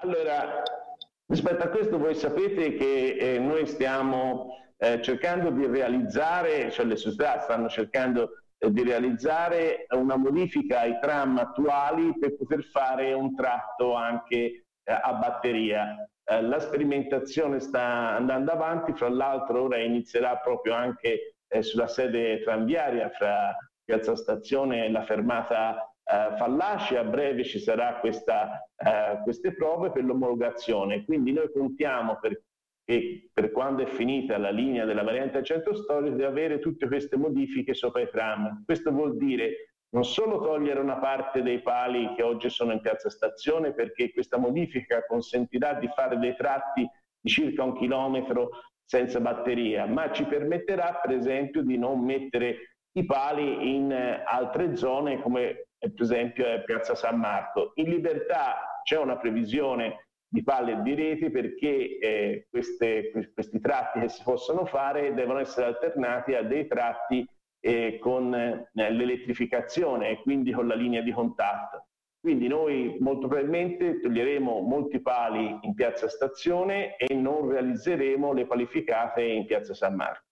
Allora, rispetto a questo voi sapete che eh, noi stiamo eh, cercando di realizzare, cioè le società stanno cercando eh, di realizzare una modifica ai tram attuali per poter fare un tratto anche eh, a batteria. Eh, la sperimentazione sta andando avanti, fra l'altro ora inizierà proprio anche eh, sulla sede tranviaria fra Piazza Stazione e la fermata eh, Fallaci, a breve ci saranno eh, queste prove per l'omologazione, quindi noi contiamo per, che per quando è finita la linea della variante al centro storico di avere tutte queste modifiche sopra i tram. Questo vuol dire non solo togliere una parte dei pali che oggi sono in piazza stazione perché questa modifica consentirà di fare dei tratti di circa un chilometro senza batteria, ma ci permetterà per esempio di non mettere i pali in altre zone come per esempio è Piazza San Marco. In Libertà c'è una previsione di palle e di reti perché eh, queste, questi tratti che si possono fare devono essere alternati a dei tratti eh, con eh, l'elettrificazione e quindi con la linea di contatto. Quindi noi molto probabilmente toglieremo molti pali in piazza Stazione e non realizzeremo le qualificate in piazza San Marco.